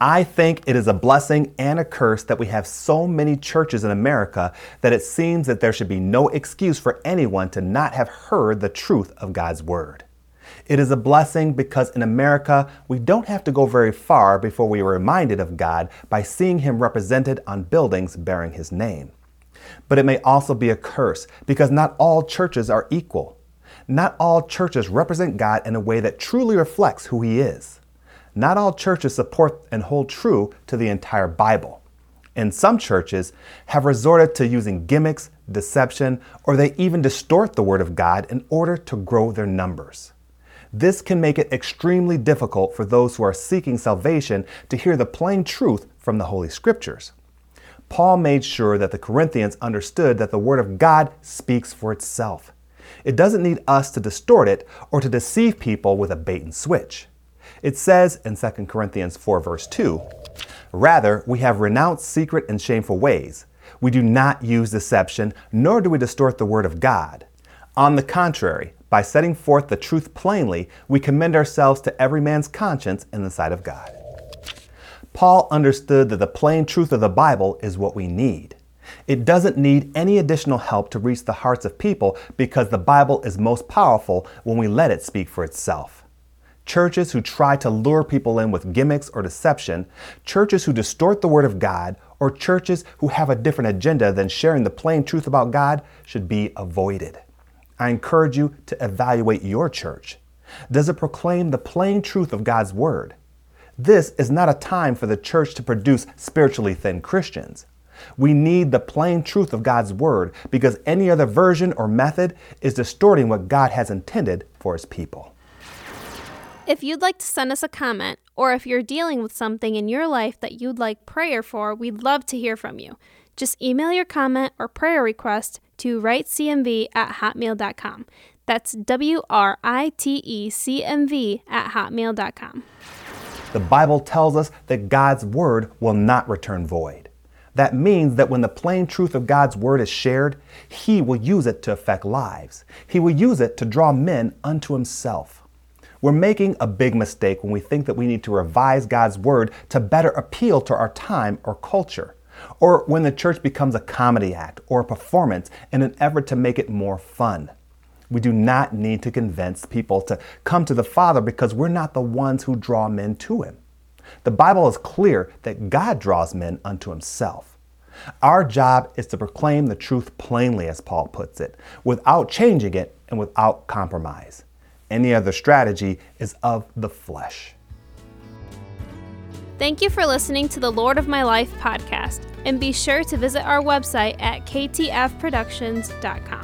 I think it is a blessing and a curse that we have so many churches in America that it seems that there should be no excuse for anyone to not have heard the truth of God's Word. It is a blessing because in America, we don't have to go very far before we are reminded of God by seeing Him represented on buildings bearing His name. But it may also be a curse because not all churches are equal. Not all churches represent God in a way that truly reflects who He is. Not all churches support and hold true to the entire Bible. And some churches have resorted to using gimmicks, deception, or they even distort the Word of God in order to grow their numbers. This can make it extremely difficult for those who are seeking salvation to hear the plain truth from the Holy Scriptures. Paul made sure that the Corinthians understood that the Word of God speaks for itself. It doesn't need us to distort it or to deceive people with a bait and switch. It says in 2 Corinthians 4, verse 2 Rather, we have renounced secret and shameful ways. We do not use deception, nor do we distort the Word of God. On the contrary, by setting forth the truth plainly, we commend ourselves to every man's conscience in the sight of God. Paul understood that the plain truth of the Bible is what we need. It doesn't need any additional help to reach the hearts of people because the Bible is most powerful when we let it speak for itself. Churches who try to lure people in with gimmicks or deception, churches who distort the Word of God, or churches who have a different agenda than sharing the plain truth about God should be avoided. I encourage you to evaluate your church. Does it proclaim the plain truth of God's Word? This is not a time for the church to produce spiritually thin Christians. We need the plain truth of God's Word because any other version or method is distorting what God has intended for His people. If you'd like to send us a comment, or if you're dealing with something in your life that you'd like prayer for, we'd love to hear from you. Just email your comment or prayer request to writecmv at hotmail.com. That's W R I T E C M V at hotmail.com. The Bible tells us that God's Word will not return void. That means that when the plain truth of God's Word is shared, He will use it to affect lives. He will use it to draw men unto Himself. We're making a big mistake when we think that we need to revise God's Word to better appeal to our time or culture or when the church becomes a comedy act or a performance in an effort to make it more fun. We do not need to convince people to come to the Father because we're not the ones who draw men to Him. The Bible is clear that God draws men unto Himself. Our job is to proclaim the truth plainly, as Paul puts it, without changing it and without compromise. Any other strategy is of the flesh. Thank you for listening to the Lord of My Life podcast, and be sure to visit our website at ktfproductions.com.